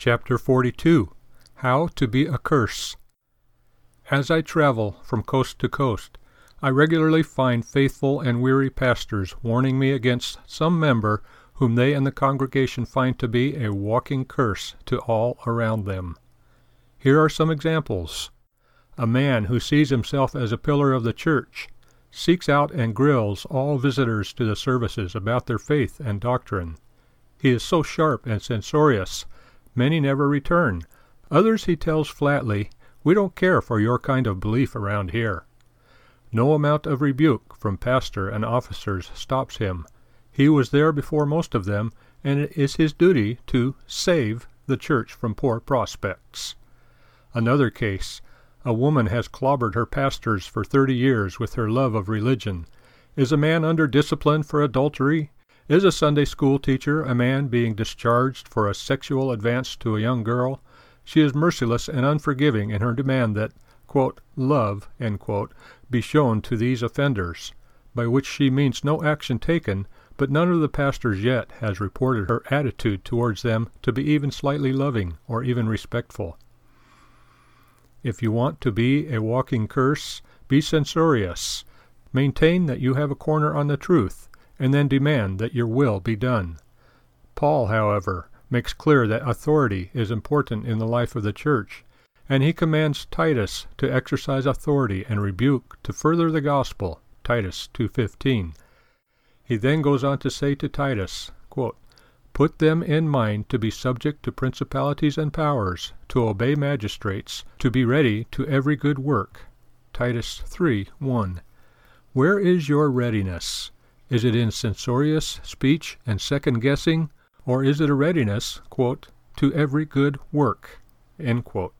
Chapter 42 How to Be a Curse As I travel from coast to coast, I regularly find faithful and weary pastors warning me against some member whom they and the congregation find to be a walking curse to all around them. Here are some examples. A man who sees himself as a pillar of the church seeks out and grills all visitors to the services about their faith and doctrine. He is so sharp and censorious Many never return. Others he tells flatly, We don't care for your kind of belief around here. No amount of rebuke from pastor and officers stops him. He was there before most of them, and it is his duty to save the church from poor prospects. Another case. A woman has clobbered her pastors for thirty years with her love of religion. Is a man under discipline for adultery? Is a Sunday school teacher a man being discharged for a sexual advance to a young girl? She is merciless and unforgiving in her demand that quote, love quote, be shown to these offenders, by which she means no action taken, but none of the pastors yet has reported her attitude towards them to be even slightly loving or even respectful. If you want to be a walking curse, be censorious. Maintain that you have a corner on the truth and then demand that your will be done. Paul, however, makes clear that authority is important in the life of the church, and he commands Titus to exercise authority and rebuke to further the gospel. Titus 2:15. He then goes on to say to Titus, quote, Put them in mind to be subject to principalities and powers, to obey magistrates, to be ready to every good work. Titus 3:1. Where is your readiness? Is it in censorious speech and second guessing, or is it a readiness, quote, to every good work? End quote.